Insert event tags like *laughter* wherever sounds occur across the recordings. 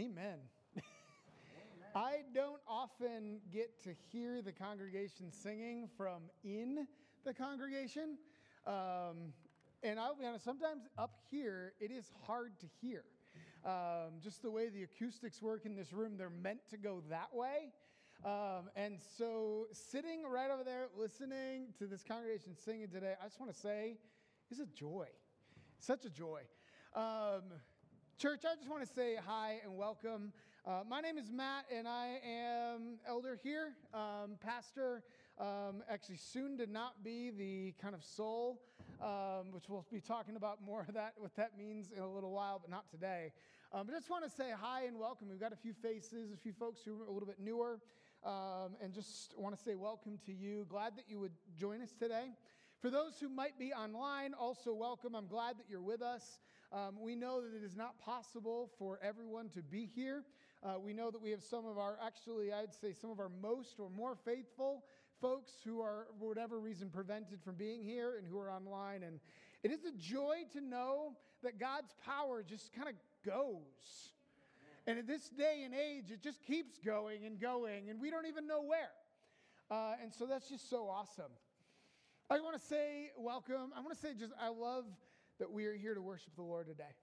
Amen. I don't often get to hear the congregation singing from in the congregation. Um, and I'll be honest, sometimes up here, it is hard to hear. Um, just the way the acoustics work in this room, they're meant to go that way. Um, and so, sitting right over there, listening to this congregation singing today, I just want to say, is a joy. Such a joy. Um, church, I just want to say hi and welcome. Uh, my name is Matt, and I am elder here, um, pastor. Um, actually, soon to not be the kind of sole, um, which we'll be talking about more of that, what that means in a little while, but not today. Um, but I just want to say hi and welcome. We've got a few faces, a few folks who are a little bit newer, um, and just want to say welcome to you. Glad that you would join us today. For those who might be online, also welcome. I'm glad that you're with us. Um, we know that it is not possible for everyone to be here. Uh, we know that we have some of our, actually, I'd say some of our most or more faithful folks who are, for whatever reason, prevented from being here and who are online. And it is a joy to know that God's power just kind of goes. And in this day and age, it just keeps going and going, and we don't even know where. Uh, and so that's just so awesome. I want to say welcome. I want to say just, I love that we are here to worship the Lord today.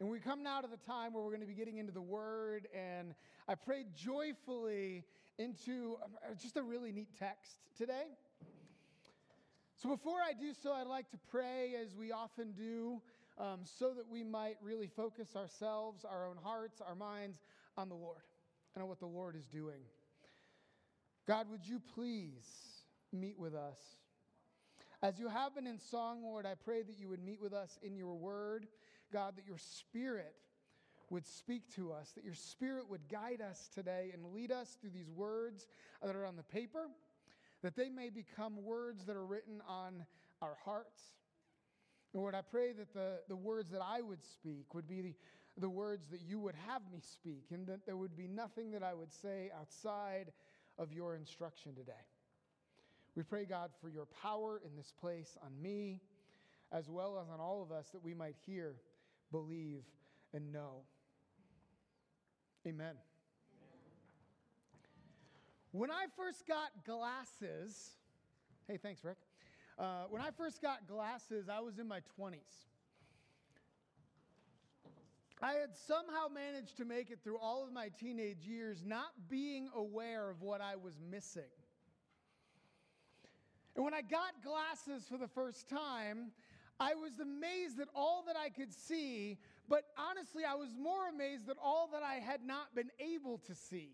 And we come now to the time where we're going to be getting into the Word, and I pray joyfully into uh, just a really neat text today. So before I do so, I'd like to pray as we often do, um, so that we might really focus ourselves, our own hearts, our minds on the Lord and on what the Lord is doing. God, would you please meet with us. As you have been in song, Lord, I pray that you would meet with us in your word. God, that your spirit would speak to us, that your spirit would guide us today and lead us through these words that are on the paper, that they may become words that are written on our hearts. Lord, I pray that the, the words that I would speak would be the, the words that you would have me speak, and that there would be nothing that I would say outside of your instruction today. We pray, God, for your power in this place on me, as well as on all of us, that we might hear, believe, and know. Amen. When I first got glasses, hey, thanks, Rick. Uh, when I first got glasses, I was in my 20s. I had somehow managed to make it through all of my teenage years not being aware of what I was missing. And when I got glasses for the first time, I was amazed at all that I could see, but honestly, I was more amazed at all that I had not been able to see.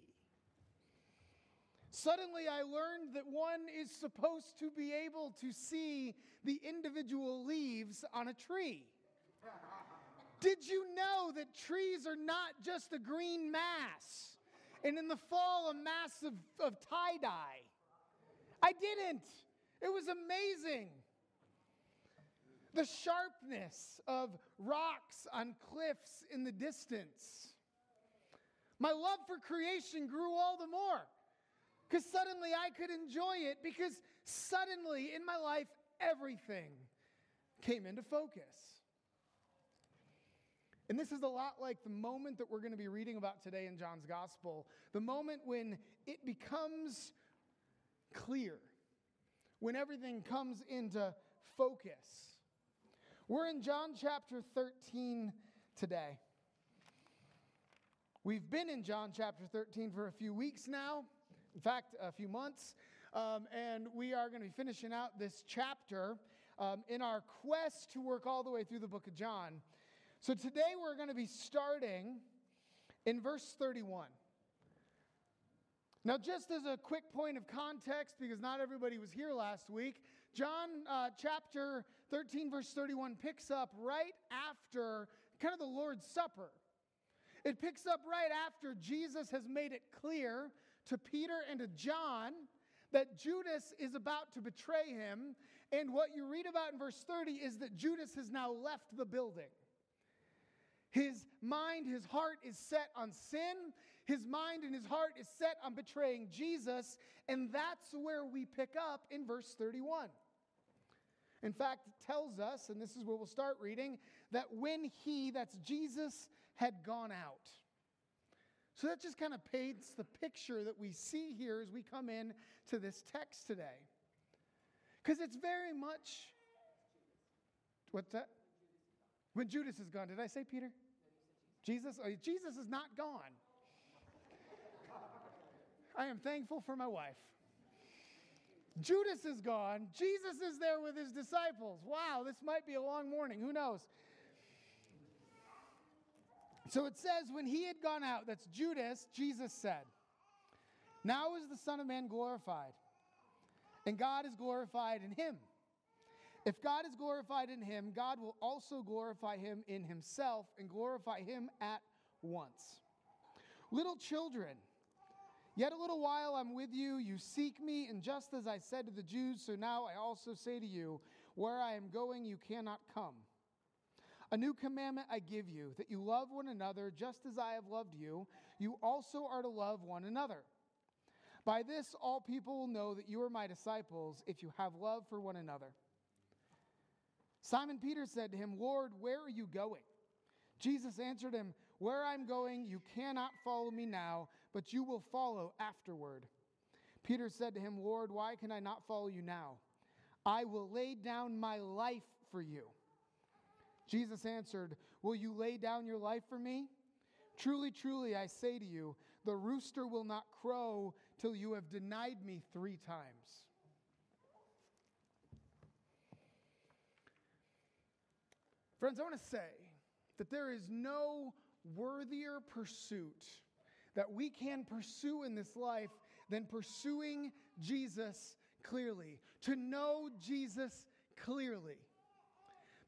Suddenly, I learned that one is supposed to be able to see the individual leaves on a tree. Did you know that trees are not just a green mass, and in the fall, a mass of, of tie dye? I didn't. It was amazing. The sharpness of rocks on cliffs in the distance. My love for creation grew all the more because suddenly I could enjoy it because suddenly in my life, everything came into focus. And this is a lot like the moment that we're going to be reading about today in John's gospel the moment when it becomes clear when everything comes into focus. We're in John chapter 13 today. We've been in John chapter 13 for a few weeks now, in fact, a few months, um, and we are going to be finishing out this chapter um, in our quest to work all the way through the book of John. So today we're going to be starting in verse 31. Now, just as a quick point of context, because not everybody was here last week, John uh, chapter 13, verse 31 picks up right after kind of the Lord's Supper. It picks up right after Jesus has made it clear to Peter and to John that Judas is about to betray him. And what you read about in verse 30 is that Judas has now left the building. His mind, his heart is set on sin. His mind and his heart is set on betraying Jesus. And that's where we pick up in verse 31. In fact, it tells us, and this is where we'll start reading, that when he, that's Jesus, had gone out. So that just kind of paints the picture that we see here as we come in to this text today. Because it's very much what's that? When Judas is gone. Did I say Peter? Jesus? Oh, Jesus is not gone. I am thankful for my wife. Judas is gone. Jesus is there with his disciples. Wow, this might be a long morning. Who knows? So it says, when he had gone out, that's Judas, Jesus said, Now is the Son of Man glorified, and God is glorified in him. If God is glorified in him, God will also glorify him in himself and glorify him at once. Little children, yet a little while I'm with you. You seek me, and just as I said to the Jews, so now I also say to you, where I am going, you cannot come. A new commandment I give you, that you love one another just as I have loved you. You also are to love one another. By this, all people will know that you are my disciples if you have love for one another. Simon Peter said to him, Lord, where are you going? Jesus answered him, Where I'm going, you cannot follow me now, but you will follow afterward. Peter said to him, Lord, why can I not follow you now? I will lay down my life for you. Jesus answered, Will you lay down your life for me? Truly, truly, I say to you, the rooster will not crow till you have denied me three times. Friends, I want to say that there is no worthier pursuit that we can pursue in this life than pursuing Jesus clearly, to know Jesus clearly.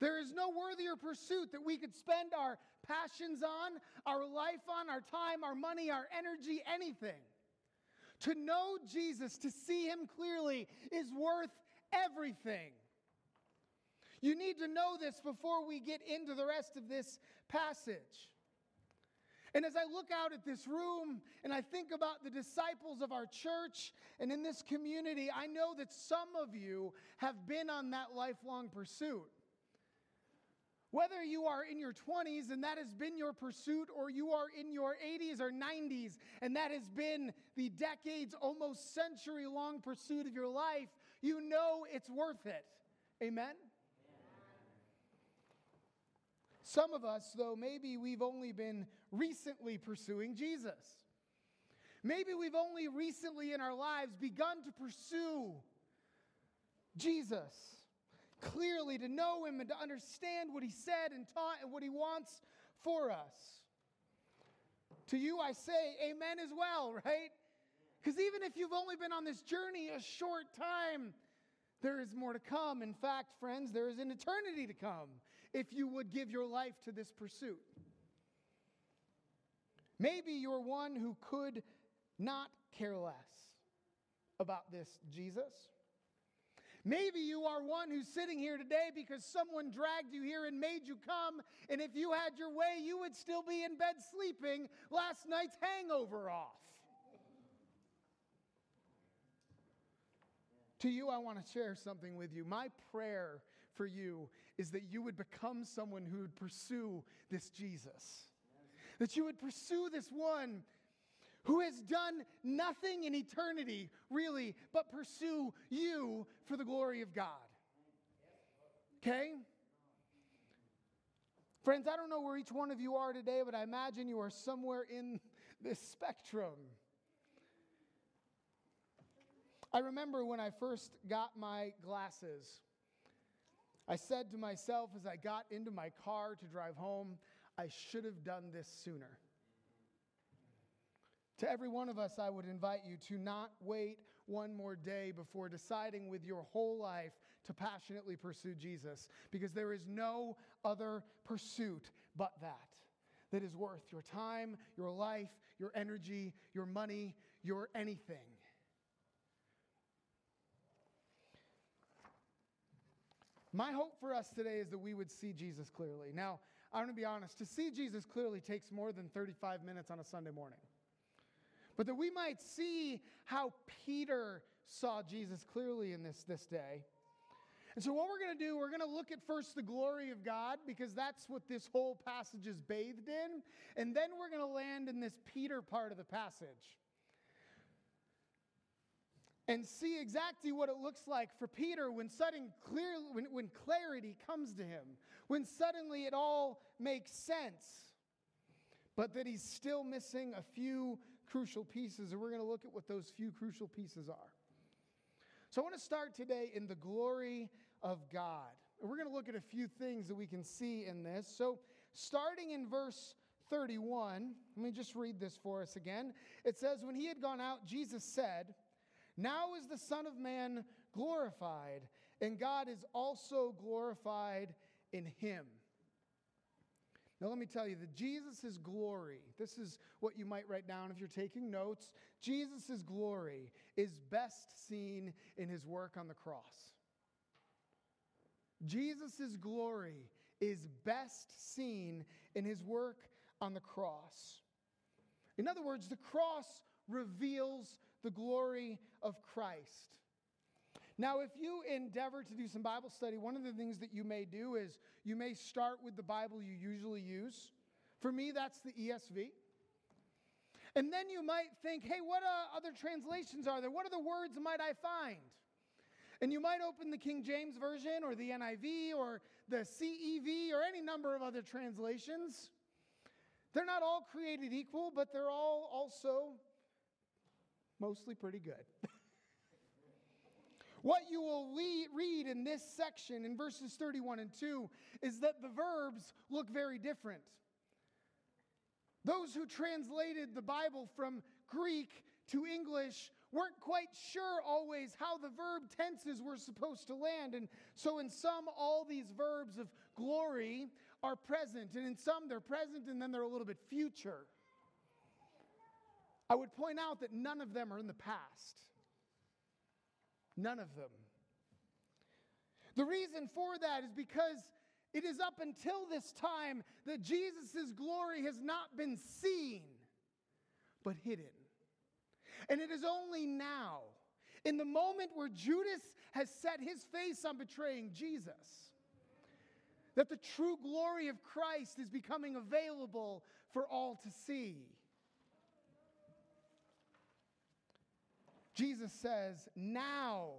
There is no worthier pursuit that we could spend our passions on, our life on, our time, our money, our energy, anything. To know Jesus, to see him clearly, is worth everything. You need to know this before we get into the rest of this passage. And as I look out at this room and I think about the disciples of our church and in this community, I know that some of you have been on that lifelong pursuit. Whether you are in your 20s and that has been your pursuit, or you are in your 80s or 90s and that has been the decades, almost century long pursuit of your life, you know it's worth it. Amen? Some of us, though, maybe we've only been recently pursuing Jesus. Maybe we've only recently in our lives begun to pursue Jesus clearly, to know Him and to understand what He said and taught and what He wants for us. To you, I say amen as well, *laughs* right? Because even if you've only been on this journey a short time, there is more to come. In fact, friends, there is an eternity to come if you would give your life to this pursuit. Maybe you're one who could not care less about this Jesus. Maybe you are one who's sitting here today because someone dragged you here and made you come, and if you had your way, you would still be in bed sleeping last night's hangover off. To you, I want to share something with you. My prayer for you is that you would become someone who would pursue this Jesus. That you would pursue this one who has done nothing in eternity, really, but pursue you for the glory of God. Okay? Friends, I don't know where each one of you are today, but I imagine you are somewhere in this spectrum. I remember when I first got my glasses. I said to myself as I got into my car to drive home, I should have done this sooner. To every one of us, I would invite you to not wait one more day before deciding with your whole life to passionately pursue Jesus, because there is no other pursuit but that that is worth your time, your life, your energy, your money, your anything. My hope for us today is that we would see Jesus clearly. Now, I'm going to be honest, to see Jesus clearly takes more than 35 minutes on a Sunday morning. But that we might see how Peter saw Jesus clearly in this, this day. And so, what we're going to do, we're going to look at first the glory of God because that's what this whole passage is bathed in. And then we're going to land in this Peter part of the passage and see exactly what it looks like for Peter when sudden clear when, when clarity comes to him, when suddenly it all makes sense, but that he's still missing a few crucial pieces, and we're going to look at what those few crucial pieces are. So I want to start today in the glory of God. And we're going to look at a few things that we can see in this. So starting in verse 31, let me just read this for us again. It says, When he had gone out, Jesus said, Now is the Son of Man glorified, and God is also glorified in him. Now, let me tell you that Jesus' glory, this is what you might write down if you're taking notes. Jesus' glory is best seen in his work on the cross. Jesus' glory is best seen in his work on the cross. In other words, the cross reveals the glory of Christ. Now, if you endeavor to do some Bible study, one of the things that you may do is you may start with the Bible you usually use. For me, that's the ESV. And then you might think, hey, what uh, other translations are there? What other words might I find? And you might open the King James Version or the NIV or the CEV or any number of other translations. They're not all created equal, but they're all also mostly pretty good. *laughs* What you will read in this section in verses 31 and 2 is that the verbs look very different. Those who translated the Bible from Greek to English weren't quite sure always how the verb tenses were supposed to land. And so, in some, all these verbs of glory are present, and in some, they're present and then they're a little bit future. I would point out that none of them are in the past. None of them. The reason for that is because it is up until this time that Jesus' glory has not been seen, but hidden. And it is only now, in the moment where Judas has set his face on betraying Jesus, that the true glory of Christ is becoming available for all to see. Jesus says, Now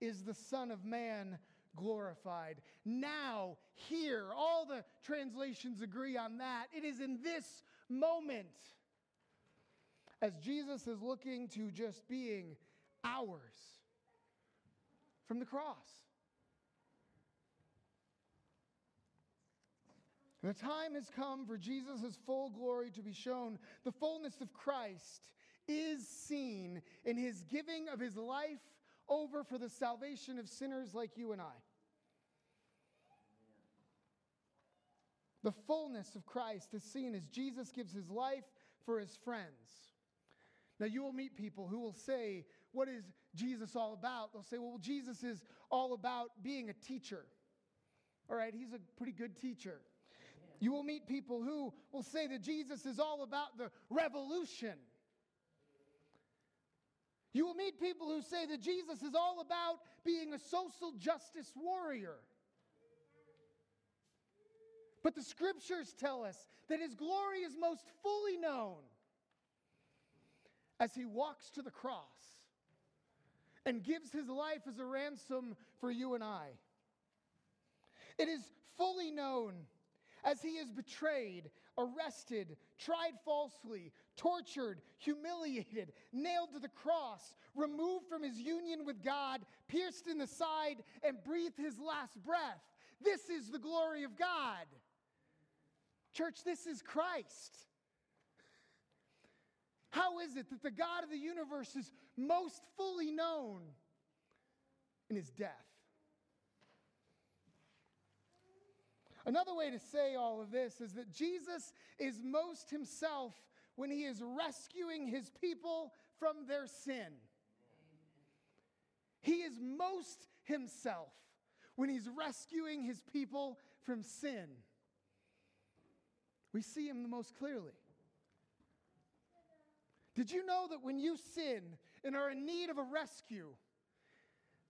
is the Son of Man glorified. Now, here, all the translations agree on that. It is in this moment, as Jesus is looking to just being ours from the cross. The time has come for Jesus' full glory to be shown. The fullness of Christ is seen in his giving of his life over for the salvation of sinners like you and I. The fullness of Christ is seen as Jesus gives his life for his friends. Now, you will meet people who will say, What is Jesus all about? They'll say, Well, Jesus is all about being a teacher. All right, he's a pretty good teacher. You will meet people who will say that Jesus is all about the revolution. You will meet people who say that Jesus is all about being a social justice warrior. But the scriptures tell us that his glory is most fully known as he walks to the cross and gives his life as a ransom for you and I. It is fully known as he is betrayed, arrested, tried falsely, tortured, humiliated, nailed to the cross, removed from his union with God, pierced in the side, and breathed his last breath. This is the glory of God. Church, this is Christ. How is it that the God of the universe is most fully known in his death? Another way to say all of this is that Jesus is most himself when he is rescuing his people from their sin. He is most himself when he's rescuing his people from sin. We see him the most clearly. Did you know that when you sin and are in need of a rescue,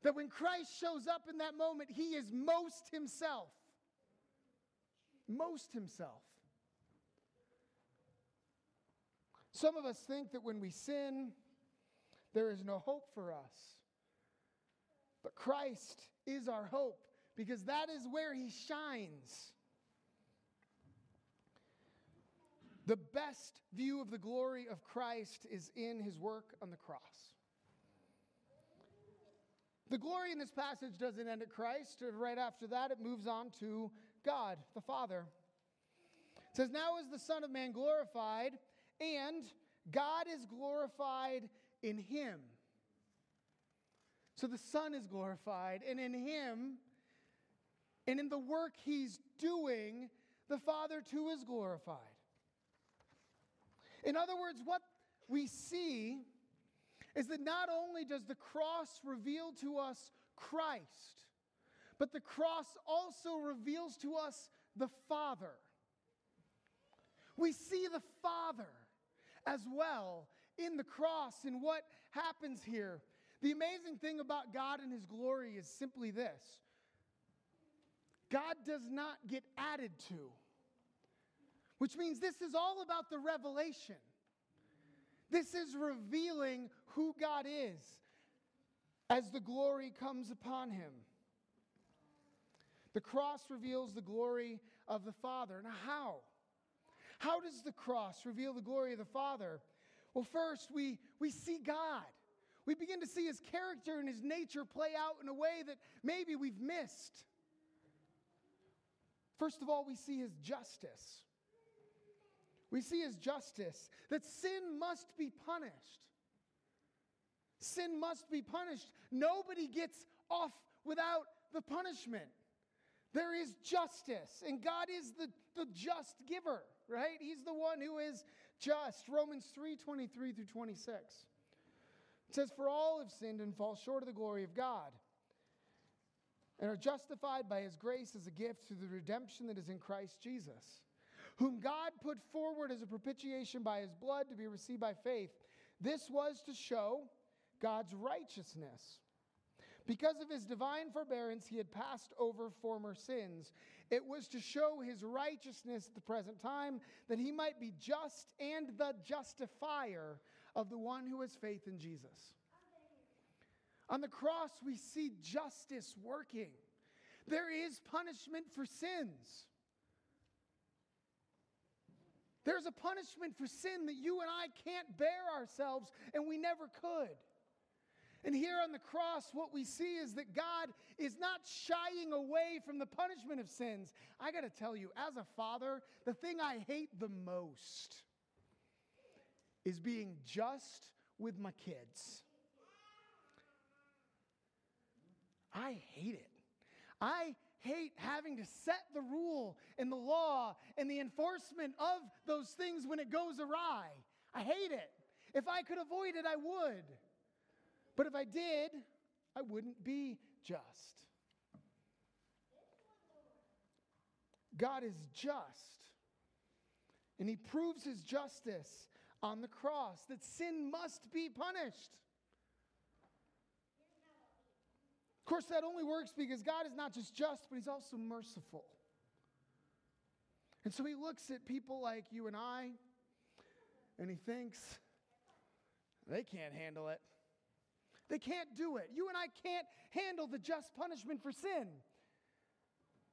That when Christ shows up in that moment, he is most himself. Most himself. Some of us think that when we sin, there is no hope for us. But Christ is our hope because that is where he shines. The best view of the glory of Christ is in his work on the cross. The glory in this passage doesn't end at Christ. Right after that, it moves on to God, the Father. It says, Now is the Son of Man glorified, and God is glorified in him. So the Son is glorified, and in him, and in the work he's doing, the Father too is glorified. In other words, what we see is that not only does the cross reveal to us Christ, but the cross also reveals to us the Father. We see the Father as well in the cross and what happens here. The amazing thing about God and His glory is simply this God does not get added to, which means this is all about the revelation. This is revealing who God is as the glory comes upon him. The cross reveals the glory of the Father. Now, how? How does the cross reveal the glory of the Father? Well, first, we, we see God. We begin to see his character and his nature play out in a way that maybe we've missed. First of all, we see his justice. We see his justice, that sin must be punished. Sin must be punished. Nobody gets off without the punishment. There is justice, and God is the, the just giver, right? He's the one who is just. Romans 3 23 through 26. It says, For all have sinned and fall short of the glory of God, and are justified by his grace as a gift through the redemption that is in Christ Jesus whom God put forward as a propitiation by his blood to be received by faith. This was to show God's righteousness. Because of his divine forbearance, he had passed over former sins. It was to show his righteousness at the present time, that he might be just and the justifier of the one who has faith in Jesus. On the cross, we see justice working. There is punishment for sins. There's a punishment for sin that you and I can't bear ourselves, and we never could. And here on the cross, what we see is that God is not shying away from the punishment of sins. I got to tell you, as a father, the thing I hate the most is being just with my kids. I hate it. I hate having to set the rule and the law and the enforcement of those things when it goes awry. I hate it. If I could avoid it, I would. But if I did, I wouldn't be just. God is just. And he proves his justice on the cross that sin must be punished. Of course, that only works because God is not just just, but He's also merciful. And so He looks at people like you and I, and He thinks, they can't handle it. They can't do it. You and I can't handle the just punishment for sin.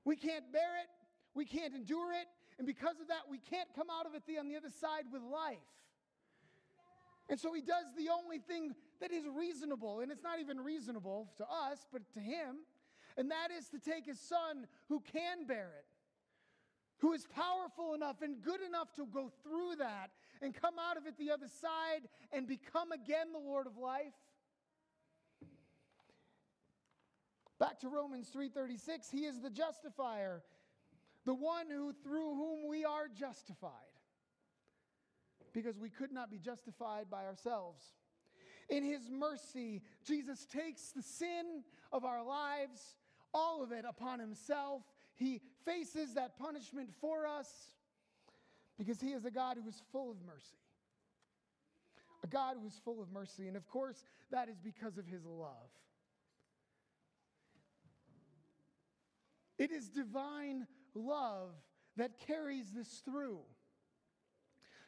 We can't bear it. We can't endure it. And because of that, we can't come out of it the, on the other side with life. And so he does the only thing that is reasonable, and it's not even reasonable to us, but to him, and that is to take his son who can bear it, who is powerful enough and good enough to go through that and come out of it the other side and become again the Lord of life. Back to Romans 3:36, he is the justifier, the one who through whom we are justified. Because we could not be justified by ourselves. In his mercy, Jesus takes the sin of our lives, all of it upon himself. He faces that punishment for us because he is a God who is full of mercy. A God who is full of mercy. And of course, that is because of his love. It is divine love that carries this through.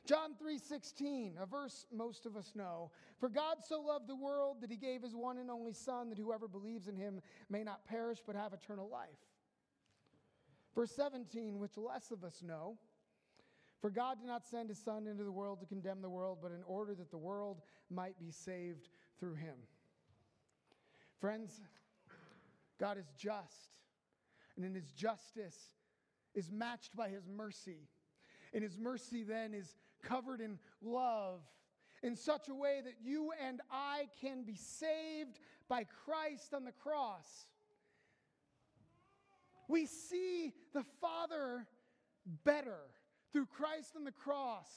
John 3:16, a verse most of us know. For God so loved the world that he gave his one and only son that whoever believes in him may not perish but have eternal life. Verse 17, which less of us know. For God did not send his son into the world to condemn the world, but in order that the world might be saved through him. Friends, God is just, and in his justice is matched by his mercy. And his mercy then is covered in love in such a way that you and I can be saved by Christ on the cross. We see the Father better through Christ on the cross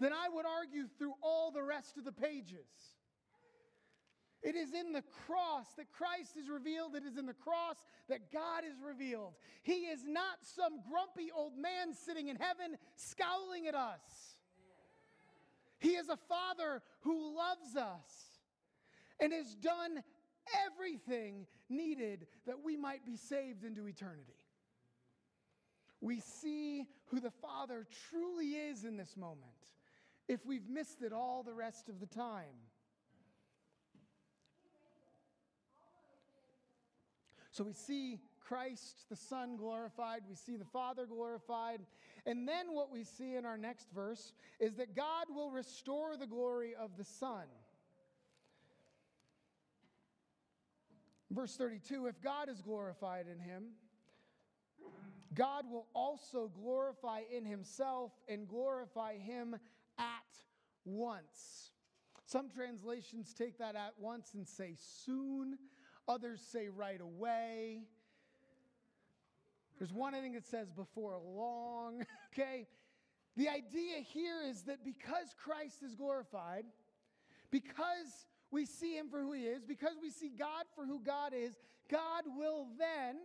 than I would argue through all the rest of the pages. It is in the cross that Christ is revealed. It is in the cross that God is revealed. He is not some grumpy old man sitting in heaven scowling at us. He is a father who loves us and has done everything needed that we might be saved into eternity. We see who the Father truly is in this moment if we've missed it all the rest of the time. So we see Christ, the Son, glorified. We see the Father glorified. And then what we see in our next verse is that God will restore the glory of the Son. Verse 32 If God is glorified in him, God will also glorify in himself and glorify him at once. Some translations take that at once and say soon, others say right away. There's one I think that says before long, *laughs* okay? The idea here is that because Christ is glorified, because we see him for who he is, because we see God for who God is, God will then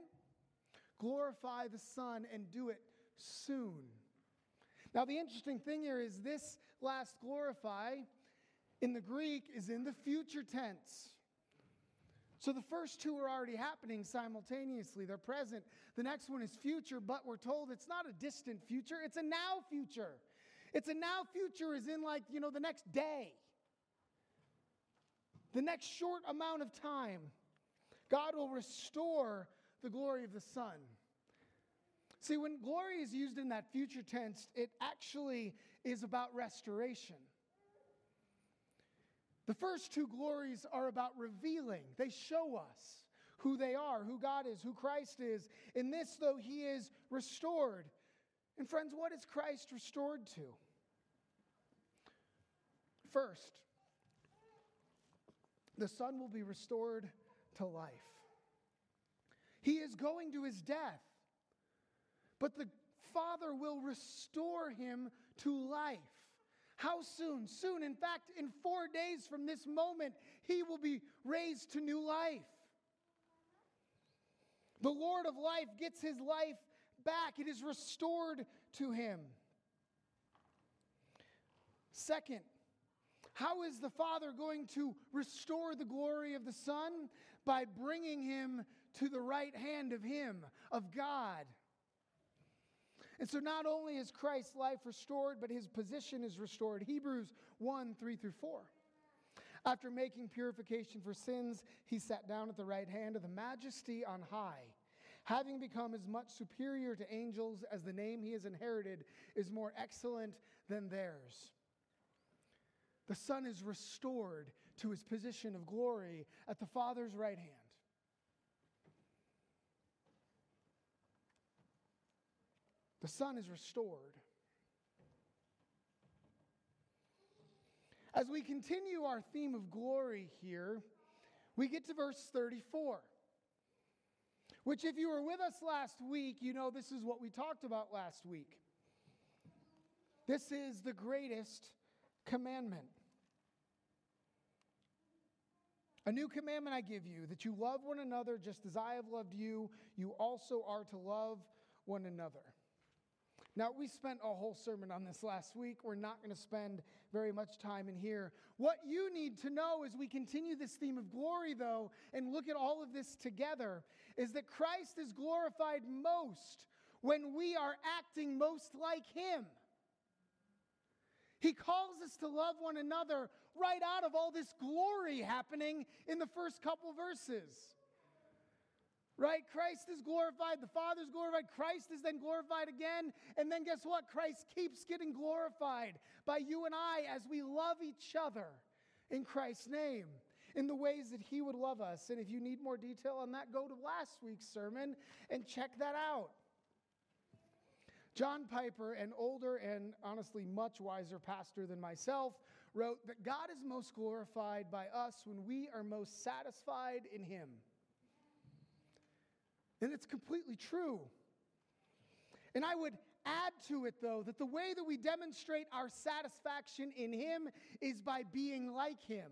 glorify the Son and do it soon. Now, the interesting thing here is this last glorify in the Greek is in the future tense. So the first two are already happening simultaneously. They're present. The next one is future, but we're told it's not a distant future, it's a now future. It's a now future, is in like, you know, the next day, the next short amount of time. God will restore the glory of the Son. See, when glory is used in that future tense, it actually is about restoration. The first two glories are about revealing, they show us who they are, who God is, who Christ is. In this, though, he is restored. And, friends, what is Christ restored to? First, the Son will be restored to life. He is going to his death, but the Father will restore him to life. How soon? Soon. In fact, in four days from this moment, he will be raised to new life. The Lord of life gets his life back, it is restored to him. Second, how is the Father going to restore the glory of the Son? By bringing him to the right hand of Him, of God. And so not only is Christ's life restored, but his position is restored. Hebrews 1 3 through 4. After making purification for sins, he sat down at the right hand of the majesty on high. Having become as much superior to angels as the name he has inherited is more excellent than theirs. The Son is restored to his position of glory at the Father's right hand. The Son is restored. As we continue our theme of glory here, we get to verse 34, which, if you were with us last week, you know this is what we talked about last week. This is the greatest commandment. A new commandment I give you that you love one another just as I have loved you, you also are to love one another. Now, we spent a whole sermon on this last week. We're not going to spend very much time in here. What you need to know as we continue this theme of glory, though, and look at all of this together, is that Christ is glorified most when we are acting most like Him. He calls us to love one another right out of all this glory happening in the first couple verses. Right? Christ is glorified, the Father is glorified, Christ is then glorified again. And then guess what? Christ keeps getting glorified by you and I as we love each other in Christ's name in the ways that He would love us. And if you need more detail on that, go to last week's sermon and check that out. John Piper, an older and honestly much wiser pastor than myself, wrote that God is most glorified by us when we are most satisfied in Him. And it's completely true. And I would add to it, though, that the way that we demonstrate our satisfaction in Him is by being like Him.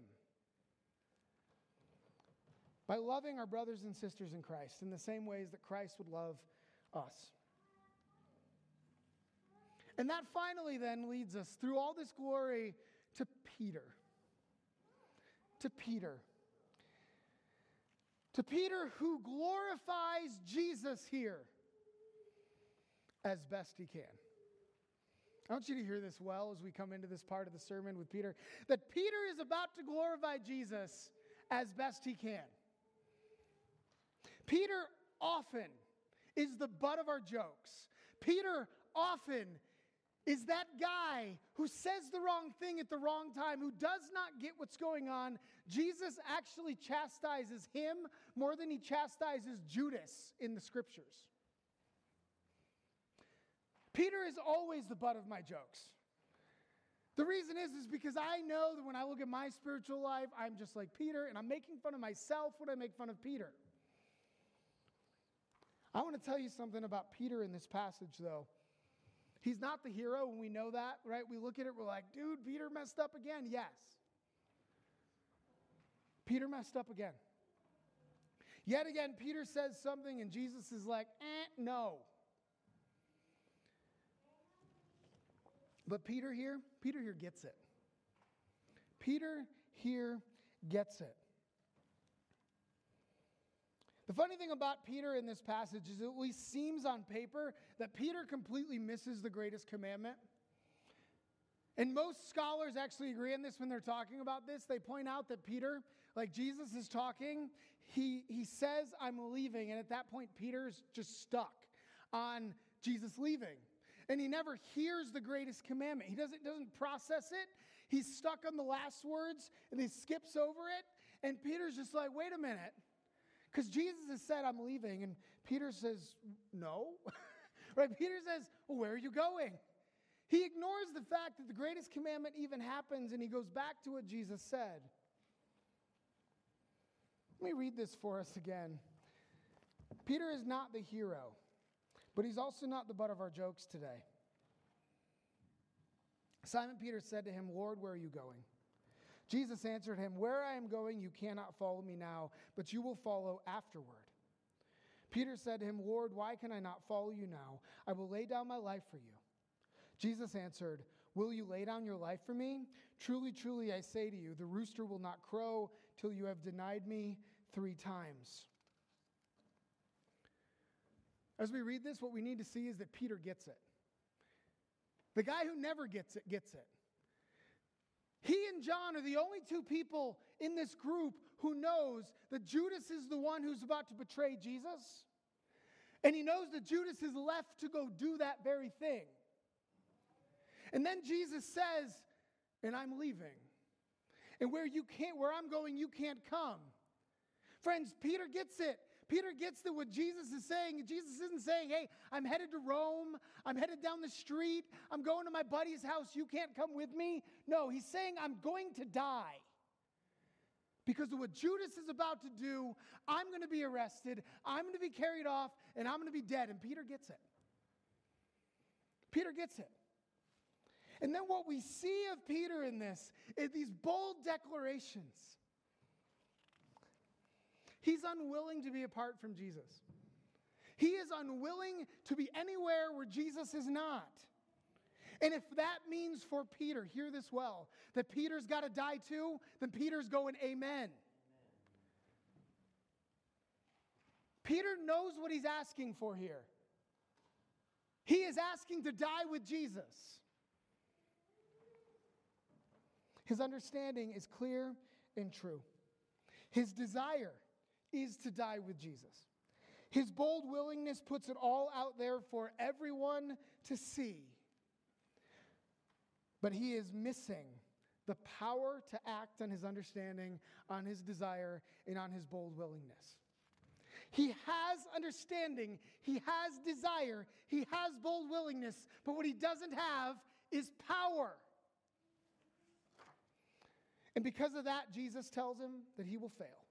By loving our brothers and sisters in Christ in the same ways that Christ would love us. And that finally then leads us through all this glory to Peter. To Peter to Peter, who glorifies Jesus here as best he can. I want you to hear this well as we come into this part of the sermon with Peter that Peter is about to glorify Jesus as best he can. Peter often is the butt of our jokes. Peter often is that guy who says the wrong thing at the wrong time, who does not get what's going on. Jesus actually chastises him more than he chastises Judas in the scriptures. Peter is always the butt of my jokes. The reason is is because I know that when I look at my spiritual life, I'm just like Peter and I'm making fun of myself when I make fun of Peter. I want to tell you something about Peter in this passage though. He's not the hero, and we know that, right? We look at it, we're like, dude, Peter messed up again. Yes. Peter messed up again. Yet again, Peter says something, and Jesus is like, eh, no. But Peter here, Peter here gets it. Peter here gets it. The funny thing about Peter in this passage is it at least seems on paper that Peter completely misses the greatest commandment. And most scholars actually agree on this when they're talking about this. They point out that Peter, like Jesus is talking, he, he says, I'm leaving. And at that point, Peter's just stuck on Jesus leaving. And he never hears the greatest commandment. He doesn't, doesn't process it. He's stuck on the last words and he skips over it. And Peter's just like, wait a minute. Because Jesus has said, I'm leaving. And Peter says, No. *laughs* right? Peter says, Well, where are you going? He ignores the fact that the greatest commandment even happens and he goes back to what Jesus said. Let me read this for us again. Peter is not the hero, but he's also not the butt of our jokes today. Simon Peter said to him, Lord, where are you going? Jesus answered him, Where I am going, you cannot follow me now, but you will follow afterward. Peter said to him, Lord, why can I not follow you now? I will lay down my life for you. Jesus answered, Will you lay down your life for me? Truly, truly, I say to you, the rooster will not crow till you have denied me three times. As we read this, what we need to see is that Peter gets it. The guy who never gets it gets it. He and John are the only two people in this group who knows that Judas is the one who's about to betray Jesus. And he knows that Judas is left to go do that very thing. And then Jesus says, and I'm leaving. And where you can't where I'm going you can't come. Friends, Peter gets it. Peter gets that what Jesus is saying. Jesus isn't saying, hey, I'm headed to Rome. I'm headed down the street. I'm going to my buddy's house. You can't come with me. No, he's saying, I'm going to die. Because of what Judas is about to do, I'm going to be arrested, I'm going to be carried off, and I'm going to be dead. And Peter gets it. Peter gets it. And then what we see of Peter in this is these bold declarations. He's unwilling to be apart from Jesus. He is unwilling to be anywhere where Jesus is not. And if that means for Peter, hear this well, that Peter's got to die too, then Peter's going, Amen. Peter knows what he's asking for here. He is asking to die with Jesus. His understanding is clear and true. His desire is to die with Jesus. His bold willingness puts it all out there for everyone to see. But he is missing the power to act on his understanding, on his desire, and on his bold willingness. He has understanding, he has desire, he has bold willingness, but what he doesn't have is power. And because of that, Jesus tells him that he will fail.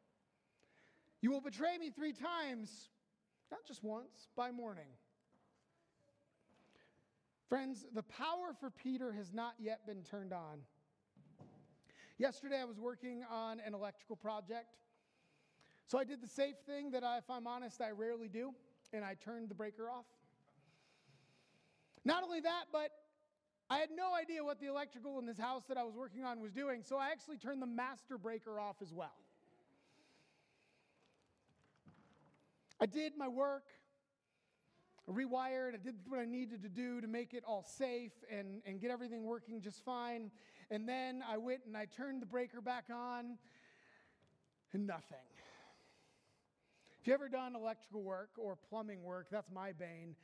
You will betray me three times, not just once, by morning. Friends, the power for Peter has not yet been turned on. Yesterday, I was working on an electrical project. So I did the safe thing that, I, if I'm honest, I rarely do, and I turned the breaker off. Not only that, but I had no idea what the electrical in this house that I was working on was doing, so I actually turned the master breaker off as well. I did my work, I rewired, I did what I needed to do to make it all safe and, and get everything working just fine. And then I went and I turned the breaker back on, and nothing. If you ever done electrical work or plumbing work, that's my bane.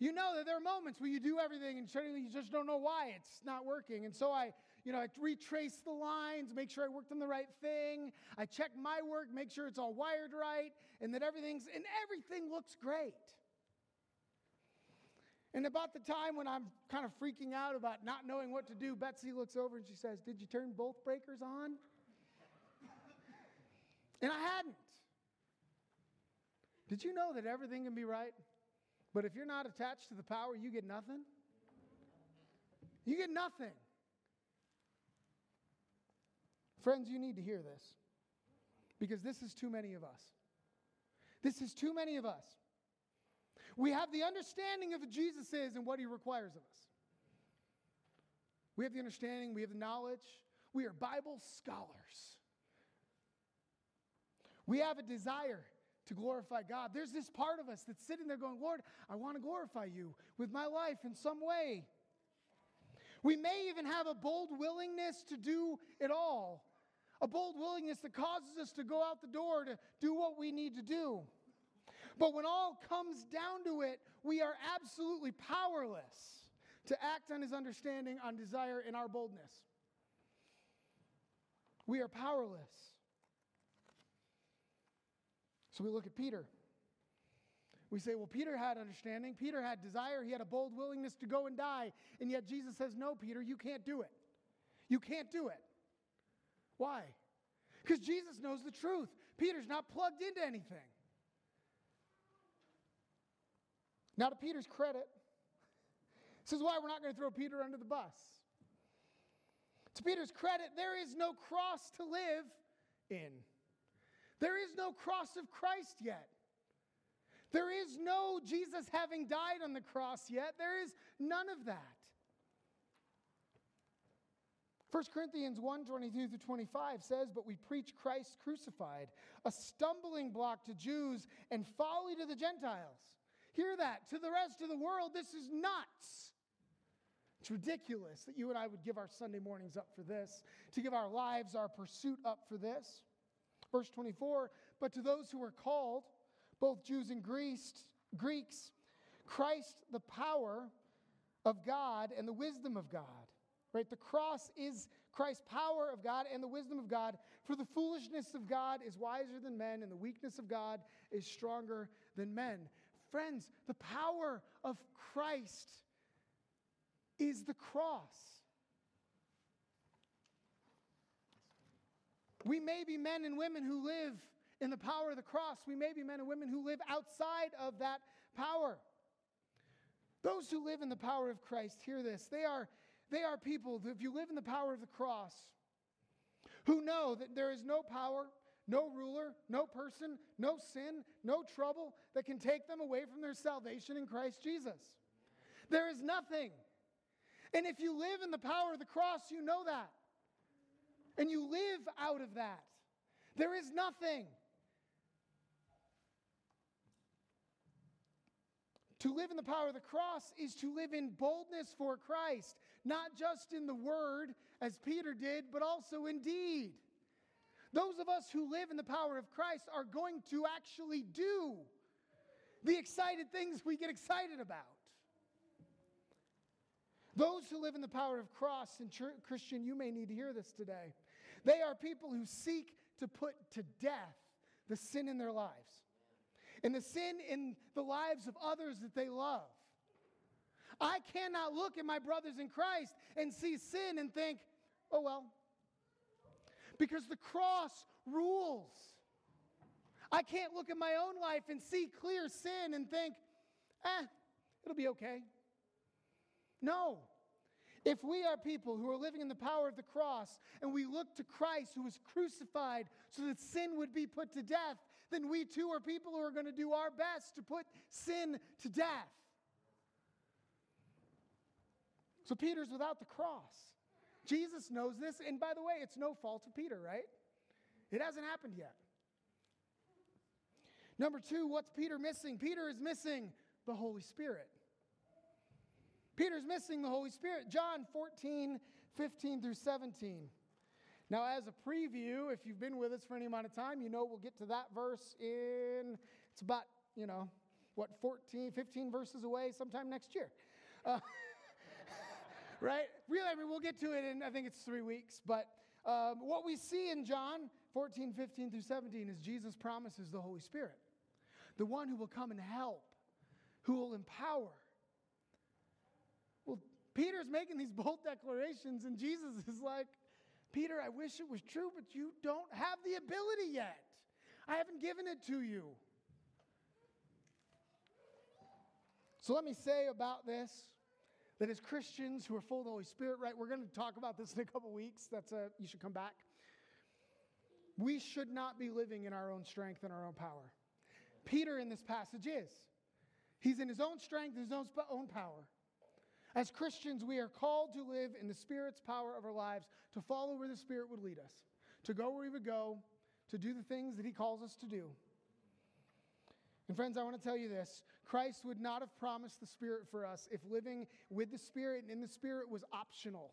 You know that there are moments where you do everything and suddenly you just don't know why it's not working. And so I, you know, I retrace the lines, make sure I worked on the right thing. I check my work, make sure it's all wired right, and that everything's and everything looks great. And about the time when I'm kind of freaking out about not knowing what to do, Betsy looks over and she says, Did you turn both breakers on? *laughs* and I hadn't. Did you know that everything can be right? But if you're not attached to the power, you get nothing? You get nothing. Friends, you need to hear this because this is too many of us. This is too many of us. We have the understanding of who Jesus is and what he requires of us. We have the understanding, we have the knowledge. We are Bible scholars. We have a desire to glorify God. There's this part of us that's sitting there going, Lord, I want to glorify you with my life in some way. We may even have a bold willingness to do it all, a bold willingness that causes us to go out the door to do what we need to do. But when all comes down to it, we are absolutely powerless to act on his understanding, on desire, and our boldness. We are powerless. So we look at Peter. We say, well, Peter had understanding, Peter had desire, he had a bold willingness to go and die. And yet Jesus says, no, Peter, you can't do it. You can't do it. Why? Because Jesus knows the truth. Peter's not plugged into anything. Now, to Peter's credit, this is why we're not going to throw Peter under the bus. To Peter's credit, there is no cross to live in. There is no cross of Christ yet. There is no Jesus having died on the cross yet. There is none of that. 1 Corinthians 1 22 through 25 says, But we preach Christ crucified, a stumbling block to Jews and folly to the Gentiles. Hear that. To the rest of the world, this is nuts. It's ridiculous that you and I would give our Sunday mornings up for this, to give our lives, our pursuit up for this. Verse 24, but to those who are called, both Jews and Greeks, Greeks, Christ, the power of God and the wisdom of God. Right? The cross is Christ's power of God and the wisdom of God. For the foolishness of God is wiser than men, and the weakness of God is stronger than men. Friends, the power of Christ is the cross. We may be men and women who live in the power of the cross. We may be men and women who live outside of that power. Those who live in the power of Christ, hear this. They are, they are people, who, if you live in the power of the cross, who know that there is no power, no ruler, no person, no sin, no trouble that can take them away from their salvation in Christ Jesus. There is nothing. And if you live in the power of the cross, you know that. And you live out of that. There is nothing. To live in the power of the cross is to live in boldness for Christ, not just in the word, as Peter did, but also in deed. Those of us who live in the power of Christ are going to actually do the excited things we get excited about. Those who live in the power of cross, and Christian, you may need to hear this today. They are people who seek to put to death the sin in their lives and the sin in the lives of others that they love. I cannot look at my brothers in Christ and see sin and think, oh well, because the cross rules. I can't look at my own life and see clear sin and think, eh, it'll be okay. No. If we are people who are living in the power of the cross and we look to Christ who was crucified so that sin would be put to death, then we too are people who are going to do our best to put sin to death. So Peter's without the cross. Jesus knows this, and by the way, it's no fault of Peter, right? It hasn't happened yet. Number two, what's Peter missing? Peter is missing the Holy Spirit. Peter's missing the Holy Spirit. John 14, 15 through 17. Now, as a preview, if you've been with us for any amount of time, you know we'll get to that verse in, it's about, you know, what, 14, 15 verses away sometime next year. Uh, *laughs* right? Really, I mean, we'll get to it in, I think it's three weeks. But um, what we see in John 14, 15 through 17 is Jesus promises the Holy Spirit, the one who will come and help, who will empower. Well, Peter's making these bold declarations, and Jesus is like, Peter, I wish it was true, but you don't have the ability yet. I haven't given it to you. So let me say about this that as Christians who are full of the Holy Spirit, right, we're going to talk about this in a couple weeks. That's a, you should come back. We should not be living in our own strength and our own power. Peter in this passage is. He's in his own strength, and his own, own power. As Christians, we are called to live in the Spirit's power of our lives, to follow where the Spirit would lead us, to go where He would go, to do the things that He calls us to do. And, friends, I want to tell you this Christ would not have promised the Spirit for us if living with the Spirit and in the Spirit was optional.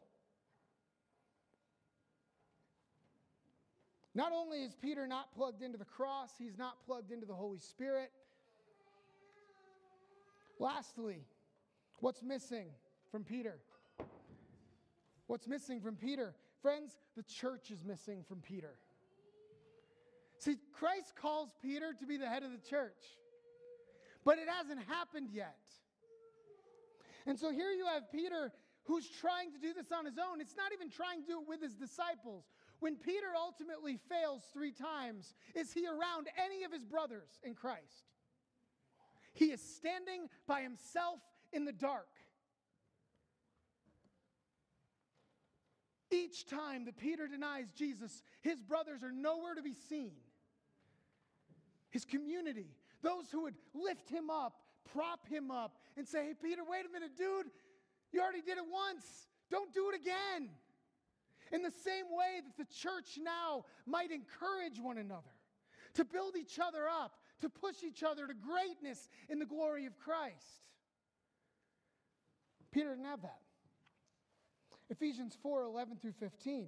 Not only is Peter not plugged into the cross, he's not plugged into the Holy Spirit. Lastly, what's missing? from Peter. What's missing from Peter? Friends, the church is missing from Peter. See, Christ calls Peter to be the head of the church, but it hasn't happened yet. And so here you have Peter who's trying to do this on his own. It's not even trying to do it with his disciples. When Peter ultimately fails three times, is he around any of his brothers in Christ? He is standing by himself in the dark. Each time that Peter denies Jesus, his brothers are nowhere to be seen. His community, those who would lift him up, prop him up, and say, Hey, Peter, wait a minute, dude, you already did it once. Don't do it again. In the same way that the church now might encourage one another, to build each other up, to push each other to greatness in the glory of Christ. Peter didn't have that. Ephesians 4 11 through 15.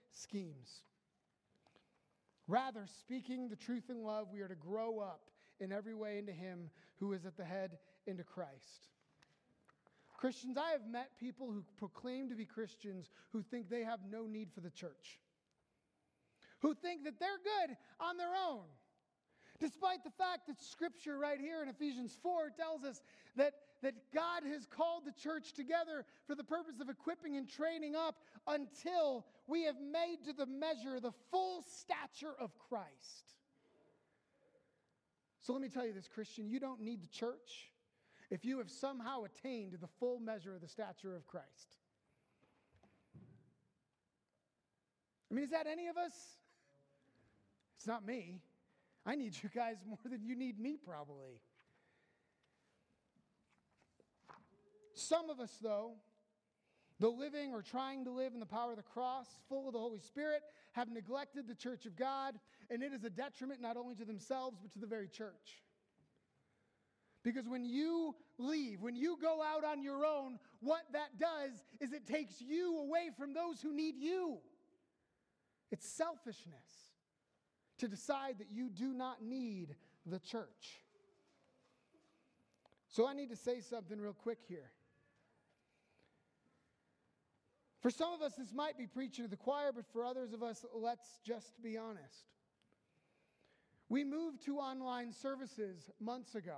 schemes. Rather, speaking the truth in love, we are to grow up in every way into Him who is at the head, into Christ. Christians, I have met people who proclaim to be Christians who think they have no need for the church, who think that they're good on their own. Despite the fact that scripture right here in Ephesians 4 tells us that, that God has called the church together for the purpose of equipping and training up until we have made to the measure the full stature of Christ. So let me tell you this, Christian, you don't need the church if you have somehow attained the full measure of the stature of Christ. I mean, is that any of us? It's not me. I need you guys *laughs* more than you need me, probably. Some of us, though, the living or trying to live in the power of the cross, full of the Holy Spirit, have neglected the church of God, and it is a detriment not only to themselves, but to the very church. Because when you leave, when you go out on your own, what that does is it takes you away from those who need you. It's selfishness to decide that you do not need the church. So I need to say something real quick here. For some of us, this might be preaching to the choir, but for others of us, let's just be honest. We moved to online services months ago.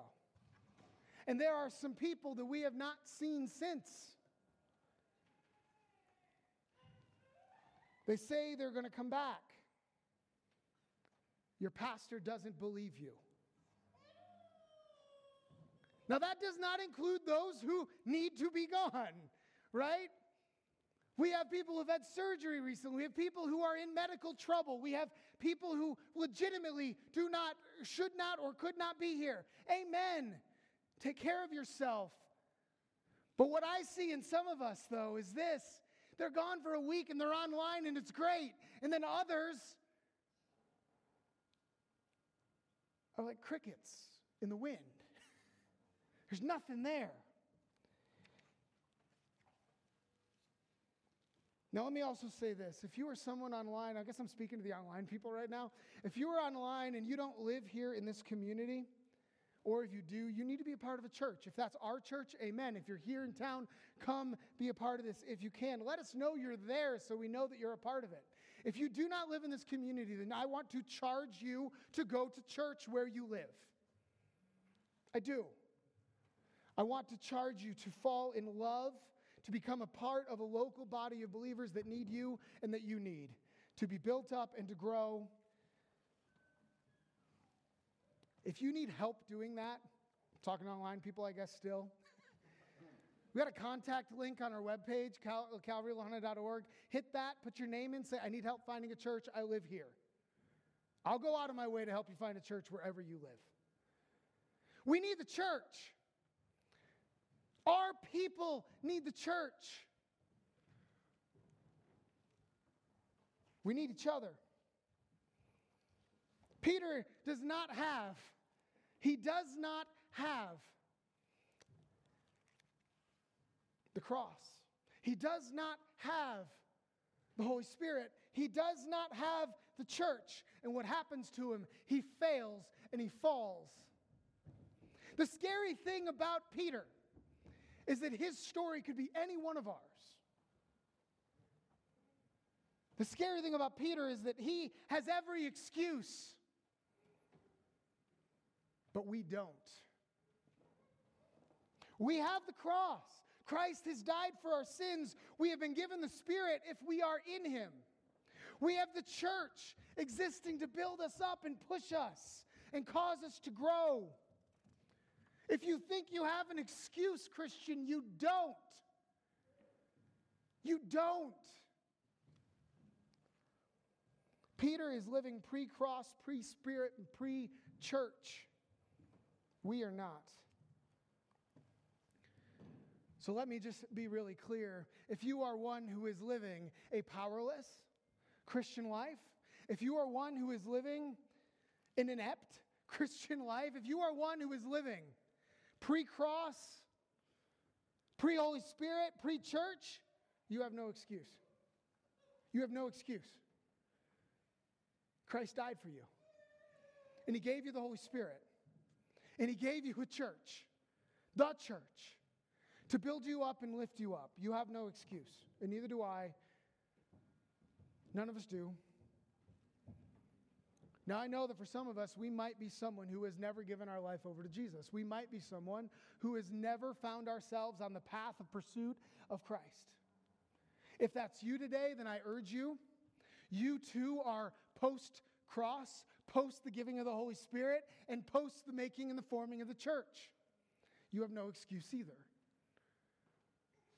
And there are some people that we have not seen since. They say they're going to come back. Your pastor doesn't believe you. Now, that does not include those who need to be gone, right? We have people who've had surgery recently. We have people who are in medical trouble. We have people who legitimately do not, should not, or could not be here. Amen. Take care of yourself. But what I see in some of us, though, is this they're gone for a week and they're online and it's great. And then others are like crickets in the wind. *laughs* There's nothing there. Now, let me also say this. If you are someone online, I guess I'm speaking to the online people right now. If you are online and you don't live here in this community, or if you do, you need to be a part of a church. If that's our church, amen. If you're here in town, come be a part of this if you can. Let us know you're there so we know that you're a part of it. If you do not live in this community, then I want to charge you to go to church where you live. I do. I want to charge you to fall in love, to become a part of a local body of believers that need you and that you need, to be built up and to grow if you need help doing that, talking online people, I guess, still, we got a contact link on our webpage, cal- calvarylahana.org. Hit that, put your name in, say, I need help finding a church. I live here. I'll go out of my way to help you find a church wherever you live. We need the church. Our people need the church. We need each other. Peter does not have he does not have the cross. He does not have the Holy Spirit. He does not have the church. And what happens to him? He fails and he falls. The scary thing about Peter is that his story could be any one of ours. The scary thing about Peter is that he has every excuse but we don't. We have the cross. Christ has died for our sins. We have been given the Spirit if we are in Him. We have the church existing to build us up and push us and cause us to grow. If you think you have an excuse, Christian, you don't. You don't. Peter is living pre cross, pre spirit, and pre church. We are not. So let me just be really clear. If you are one who is living a powerless Christian life, if you are one who is living an inept *laughs* Christian life, if you are one who is living pre cross, pre Holy Spirit, pre church, you have no excuse. You have no excuse. Christ died for you, and He gave you the Holy Spirit. And He gave you a church, the church, to build you up and lift you up. You have no excuse, and neither do I. None of us do. Now, I know that for some of us, we might be someone who has never given our life over to Jesus. We might be someone who has never found ourselves on the path of pursuit of Christ. If that's you today, then I urge you, you too are post cross, post the giving of the Holy Spirit, and post the making and the forming of the church. You have no excuse either.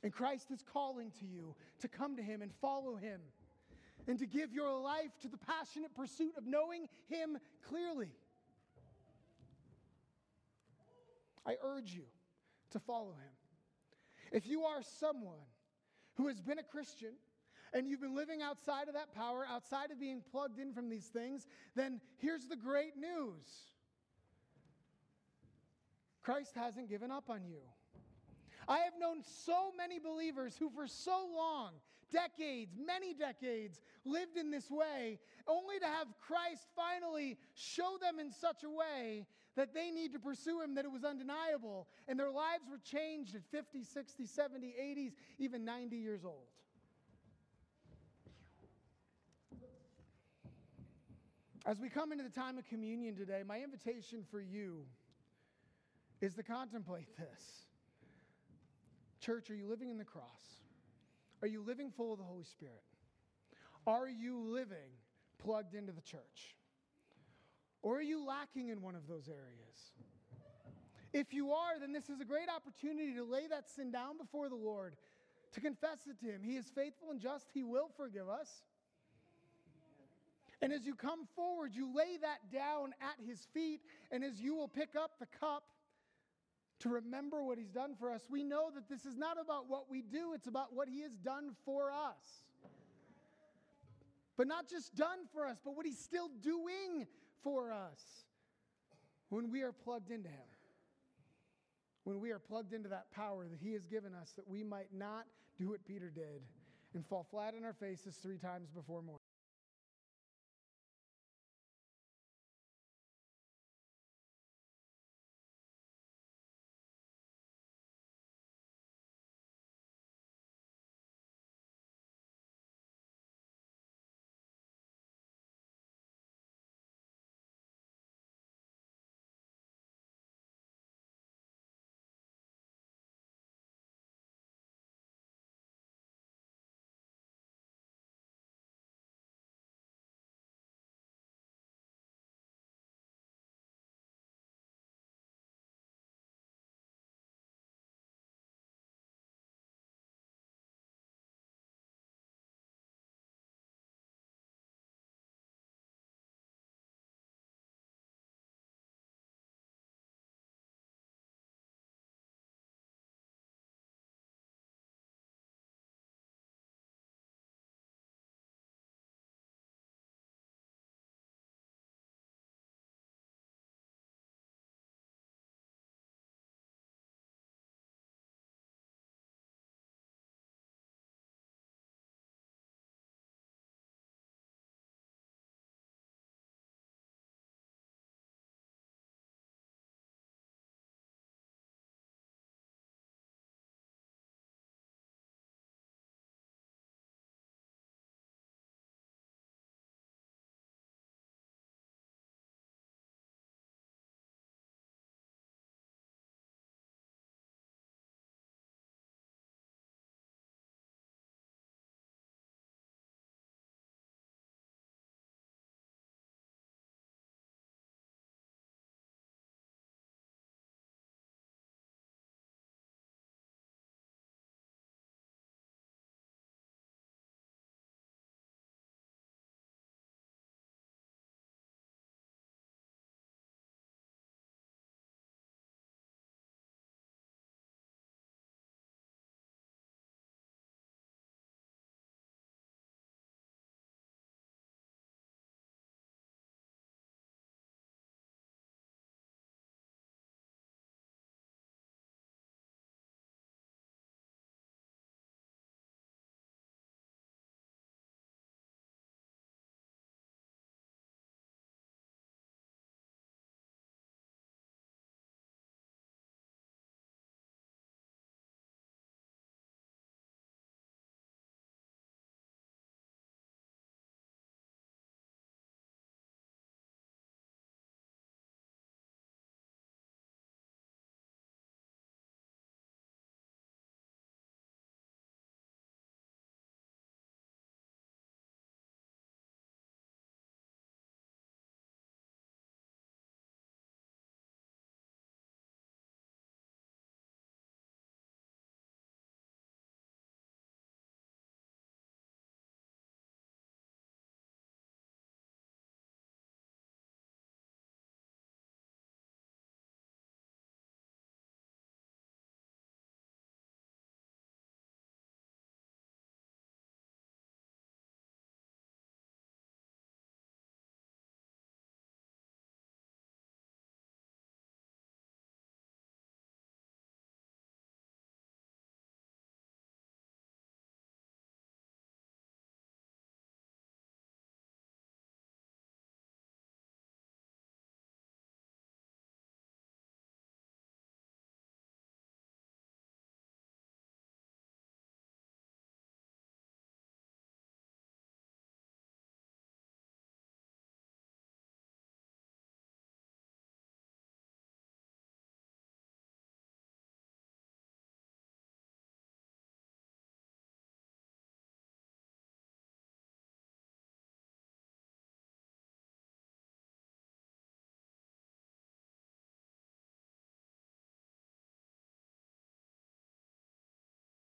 And Christ is calling to you to come to Him and follow Him and to give your life to the passionate pursuit of knowing Him clearly. I urge you to follow Him. If you are someone who has been a Christian and you've been living outside of that power, outside of being plugged in from these things, then here's the great news Christ hasn't given up on you. I have known so many believers who, for so long, decades, many decades, lived in this way, only to have Christ finally show them in such a way that they need to pursue Him that it was undeniable, and their lives were changed at 50, 60, 70, 80s, even 90 years old. As we come into the time of communion today, my invitation for you is to contemplate this. Church, are you living in the cross? Are you living full of the Holy Spirit? Are you living plugged into the church? Or are you lacking in one of those areas? If you are, then this is a great opportunity to lay that sin down before the Lord, to confess it to Him. He is faithful and just, He will forgive us. And as you come forward, you lay that down at His feet, and as you will pick up the cup, to remember what he's done for us, we know that this is not about what we do, it's about what he has done for us. But not just done for us, but what he's still doing for us when we are plugged into him. When we are plugged into that power that he has given us, that we might not do what Peter did and fall flat on our faces three times before morning.